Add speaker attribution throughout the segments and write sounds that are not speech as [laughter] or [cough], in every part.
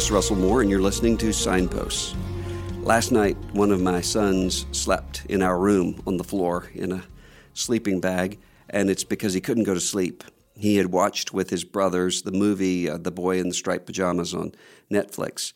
Speaker 1: Is Russell Moore, and you're listening to Signposts. Last night, one of my sons slept in our room on the floor in a sleeping bag, and it's because he couldn't go to sleep. He had watched with his brothers the movie uh, The Boy in the Striped Pajamas on Netflix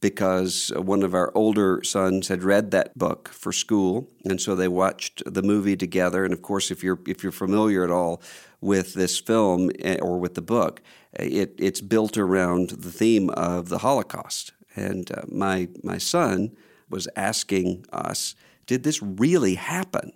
Speaker 1: because one of our older sons had read that book for school, and so they watched the movie together. And of course, if you're if you're familiar at all with this film eh, or with the book, it, it's built around the theme of the Holocaust. And uh, my my son was asking us, "Did this really happen?"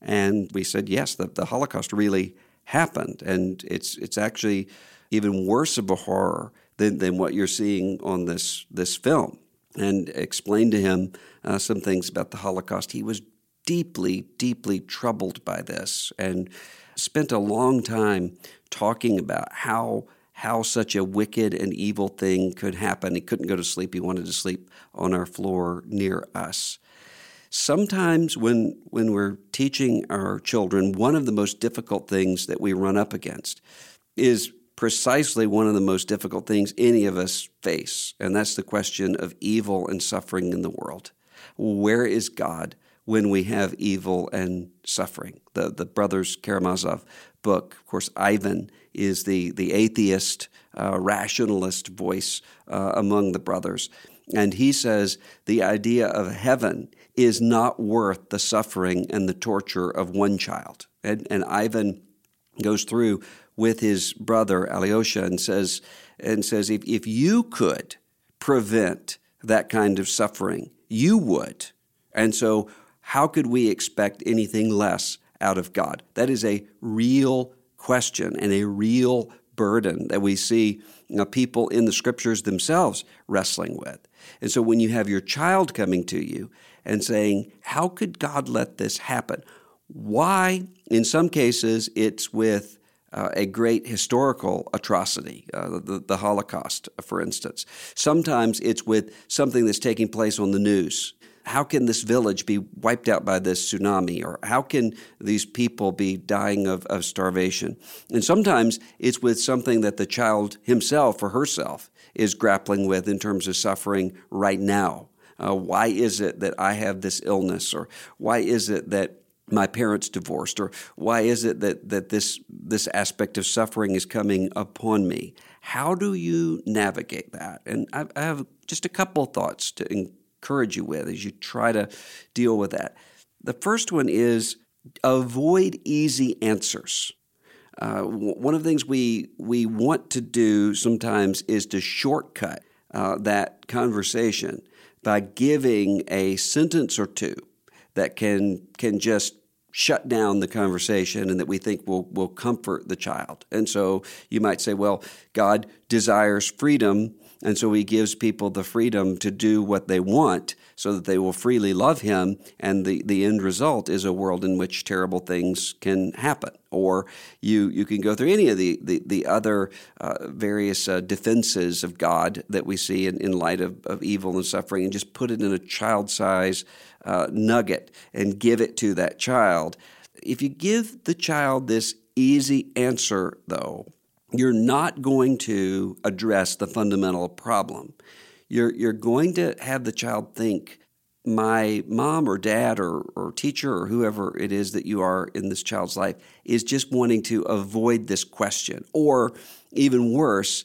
Speaker 1: And we said, "Yes, the, the Holocaust really happened, and it's it's actually even worse of a horror than, than what you're seeing on this this film." And explained to him uh, some things about the Holocaust. He was deeply, deeply troubled by this, and spent a long time talking about how how such a wicked and evil thing could happen. He couldn't go to sleep. He wanted to sleep on our floor near us. Sometimes when when we're teaching our children, one of the most difficult things that we run up against is precisely one of the most difficult things any of us face, and that's the question of evil and suffering in the world. Where is God when we have evil and suffering? The the brothers Karamazov book, of course, Ivan is the, the atheist, uh, rationalist voice uh, among the brothers. And he says the idea of heaven is not worth the suffering and the torture of one child. And, and Ivan goes through with his brother Alyosha and says, and says if, if you could prevent that kind of suffering, you would. And so, how could we expect anything less out of God? That is a real question and a real burden that we see you know, people in the scriptures themselves wrestling with. And so when you have your child coming to you and saying, How could God let this happen? Why, in some cases, it's with uh, a great historical atrocity, uh, the, the Holocaust, for instance. Sometimes it's with something that's taking place on the news how can this village be wiped out by this tsunami? Or how can these people be dying of, of starvation? And sometimes it's with something that the child himself or herself is grappling with in terms of suffering right now. Uh, why is it that I have this illness? Or why is it that my parents divorced? Or why is it that, that this, this aspect of suffering is coming upon me? How do you navigate that? And I, I have just a couple thoughts to encourage you with as you try to deal with that. The first one is avoid easy answers. Uh, one of the things we we want to do sometimes is to shortcut uh, that conversation by giving a sentence or two that can can just shut down the conversation and that we think will will comfort the child. And so you might say, well, God desires freedom and so he gives people the freedom to do what they want so that they will freely love him. And the, the end result is a world in which terrible things can happen. Or you, you can go through any of the, the, the other uh, various uh, defenses of God that we see in, in light of, of evil and suffering and just put it in a child size uh, nugget and give it to that child. If you give the child this easy answer, though, you're not going to address the fundamental problem. You're, you're going to have the child think, my mom or dad or, or teacher or whoever it is that you are in this child's life is just wanting to avoid this question. Or even worse,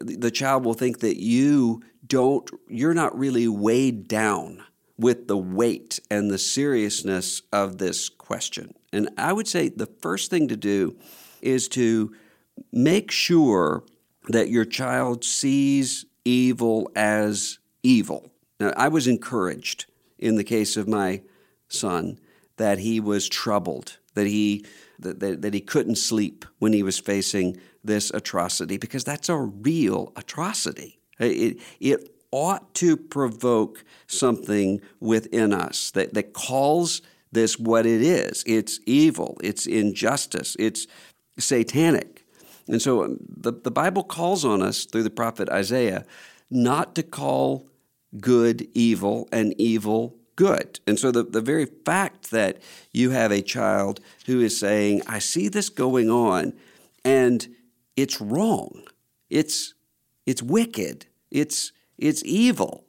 Speaker 1: the child will think that you don't, you're not really weighed down with the weight and the seriousness of this question. And I would say the first thing to do is to make sure that your child sees evil as evil. Now, I was encouraged in the case of my son that he was troubled, that he that, that, that he couldn't sleep when he was facing this atrocity because that's a real atrocity. It, it ought to provoke something within us that, that calls this what it is. It's evil, it's injustice, it's satanic. And so um, the, the Bible calls on us through the prophet Isaiah not to call good evil and evil good. And so the, the very fact that you have a child who is saying, I see this going on and it's wrong, it's, it's wicked, it's, it's evil.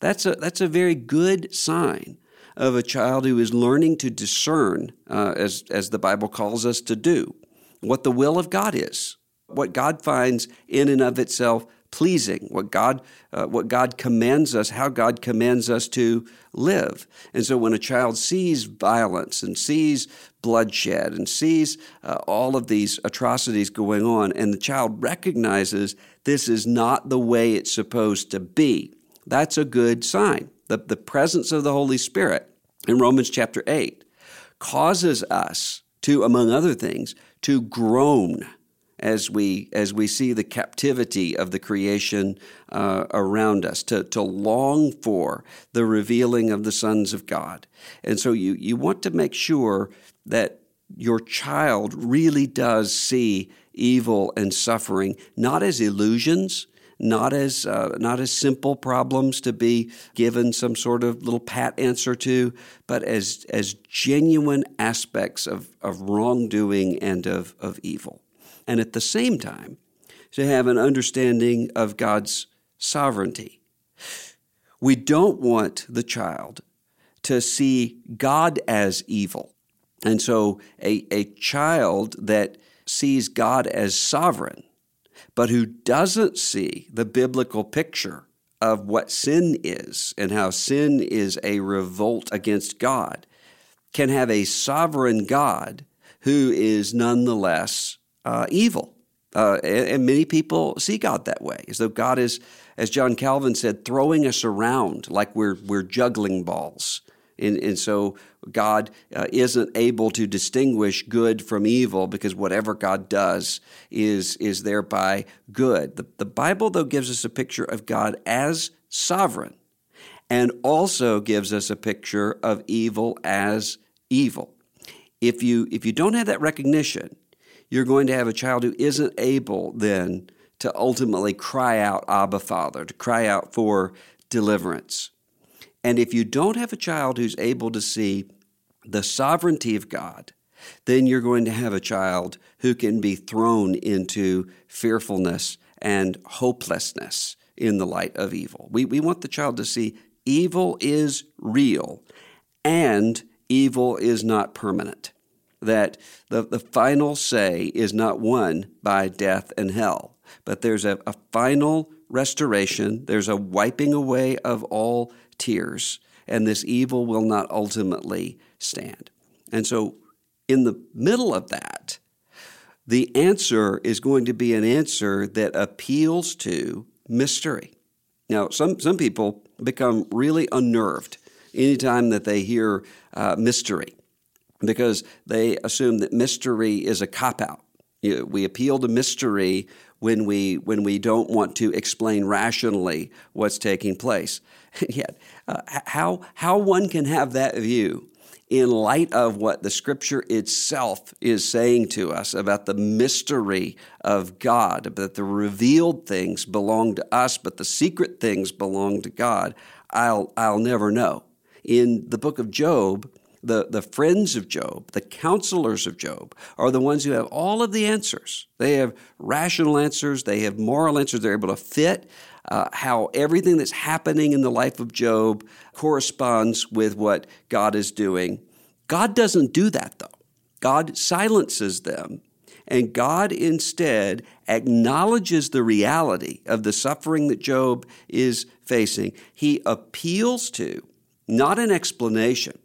Speaker 1: That's a, that's a very good sign of a child who is learning to discern, uh, as, as the Bible calls us to do, what the will of God is, what God finds in and of itself pleasing, what God, uh, what God commands us, how God commands us to live. And so when a child sees violence and sees bloodshed and sees uh, all of these atrocities going on, and the child recognizes this is not the way it's supposed to be, that's a good sign. The, the presence of the Holy Spirit in Romans chapter 8 causes us to, among other things, to groan as we as we see the captivity of the creation uh, around us, to, to long for the revealing of the sons of God. And so you, you want to make sure that your child really does see evil and suffering not as illusions, not as uh, not as simple problems to be given some sort of little pat answer to, but as as genuine aspects of, of wrongdoing and of, of evil and at the same time to have an understanding of God's sovereignty. We don't want the child to see God as evil. And so a, a child that sees God as sovereign, but who doesn't see the biblical picture of what sin is and how sin is a revolt against God, can have a sovereign God who is nonetheless uh, evil. Uh, and, and, many people see God that way, as though God is, as John Calvin said, throwing us around like we're, we're juggling balls. And, and so God uh, isn't able to distinguish good from evil because whatever God does is, is thereby good. The, the Bible, though, gives us a picture of God as sovereign and also gives us a picture of evil as evil. If you, if you don't have that recognition, you're going to have a child who isn't able then to ultimately cry out, Abba, Father, to cry out for deliverance. And if you don't have a child who's able to see the sovereignty of God, then you're going to have a child who can be thrown into fearfulness and hopelessness in the light of evil. We, we want the child to see evil is real and evil is not permanent that the, the final say is not won by death and hell, but there's a, a final restoration, there's a wiping away of all tears, and this evil will not ultimately stand. And so, in the middle of that, the answer is going to be an answer that appeals to mystery. Now, some, some people become really unnerved anytime that they hear uh, mystery because they assume that mystery is a cop out. You know, we appeal to mystery when we when we don't want to explain rationally what's taking place. [laughs] Yet, uh, how how one can have that view in light of what the Scripture itself is saying to us about the mystery of God, that the revealed things belong to us, but the secret things belong to God. I'll I'll never know. In the book of Job the, the friends of Job, the counselors of Job, are the ones who have all of the answers. They have rational answers, they have moral answers, they're able to fit uh, how everything that's happening in the life of Job corresponds with what God is doing. God doesn't do that, though. God silences them, and God instead acknowledges the reality of the suffering that Job is facing. He appeals to not an explanation,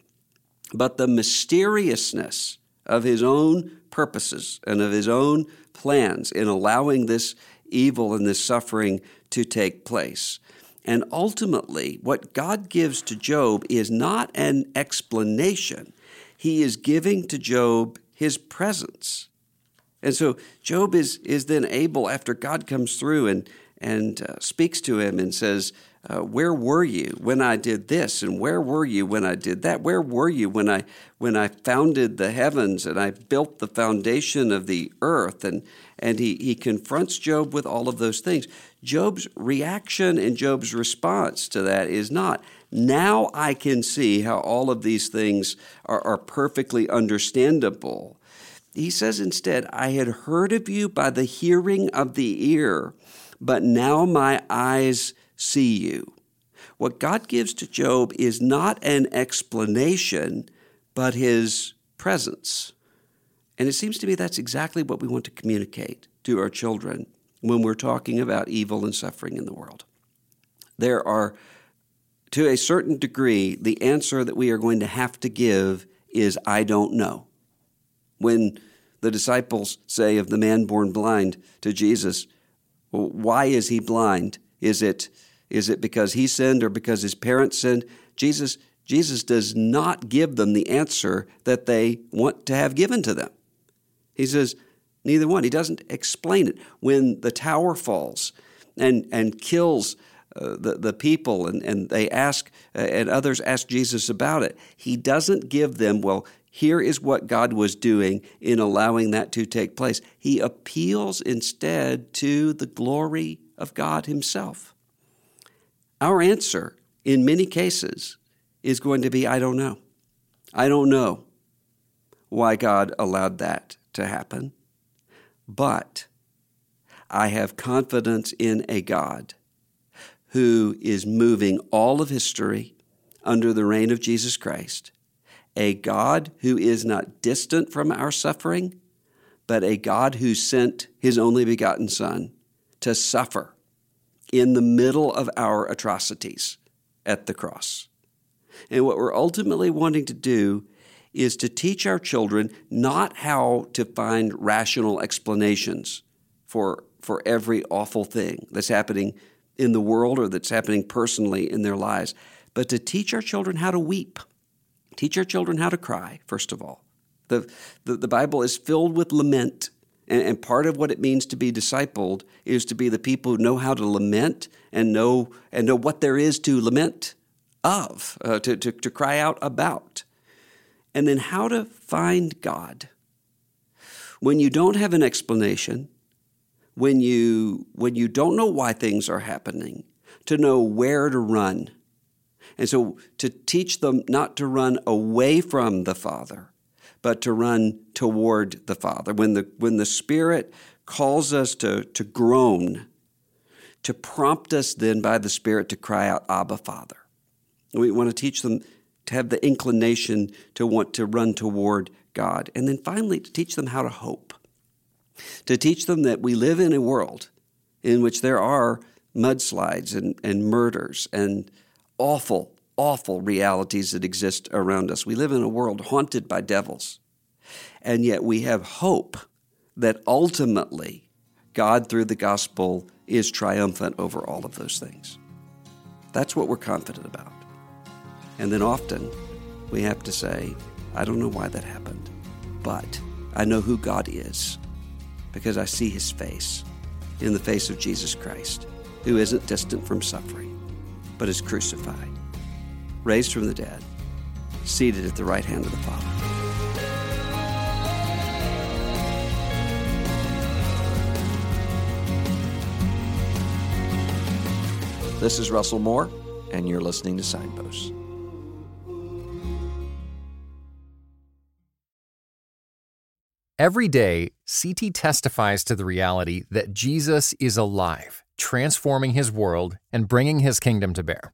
Speaker 1: but the mysteriousness of his own purposes and of his own plans in allowing this evil and this suffering to take place. And ultimately, what God gives to Job is not an explanation, He is giving to Job His presence. And so Job is, is then able, after God comes through and, and uh, speaks to him and says, uh, where were you when I did this? And where were you when I did that? Where were you when I when I founded the heavens and I built the foundation of the earth? And and he, he confronts Job with all of those things. Job's reaction and Job's response to that is not, now I can see how all of these things are, are perfectly understandable. He says instead, I had heard of you by the hearing of the ear, but now my eyes see you. What God gives to Job is not an explanation, but his presence. And it seems to me that's exactly what we want to communicate to our children when we're talking about evil and suffering in the world. There are, to a certain degree, the answer that we are going to have to give is I don't know. When the disciples say of the man born blind to Jesus, well, why is he blind? Is it is it because he sinned or because his parents sinned? Jesus, Jesus does not give them the answer that they want to have given to them. He says, neither one. He doesn't explain it. When the tower falls and, and kills uh, the, the people and, and they ask, uh, and others ask Jesus about it, he doesn't give them, well, here is what God was doing in allowing that to take place. He appeals instead to the glory of God Himself. Our answer in many cases is going to be I don't know. I don't know why God allowed that to happen, but I have confidence in a God who is moving all of history under the reign of Jesus Christ, a God who is not distant from our suffering, but a God who sent his only begotten Son to suffer in the middle of our atrocities at the cross. And what we're ultimately wanting to do is to teach our children not how to find rational explanations for, for every awful thing that's happening in the world or that's happening personally in their lives, but to teach our children how to weep. Teach our children how to cry, first of all. The, the, the Bible is filled with lament and, and part of what it means to be discipled is to be the people who know how to lament and know and know what there is to lament of, uh, to, to, to cry out about. And then how to find God. When you don't have an explanation, when you when you don't know why things are happening, to know where to run. And so to teach them not to run away from the Father, but to run toward the Father. When the, when the Spirit calls us to, to groan, to prompt us then by the Spirit to cry out, Abba, Father. We want to teach them to have the inclination to want to run toward God. And then finally, to teach them how to hope. To teach them that we live in a world in which there are mudslides and, and murders and awful, awful realities that exist around us. We live in a world haunted by devils. And yet we have hope that ultimately God, through the gospel, is triumphant over all of those things. That's what we're confident about. And then often we have to say, I don't know why that happened, but I know who God is because I see his face in the face of Jesus Christ, who isn't distant from suffering, but is crucified raised from the dead, seated at the right hand of the Father.
Speaker 2: This is Russell Moore, and you're listening to Signposts.
Speaker 3: Every day, CT testifies to the reality that Jesus is alive transforming his world and bringing his kingdom to bear.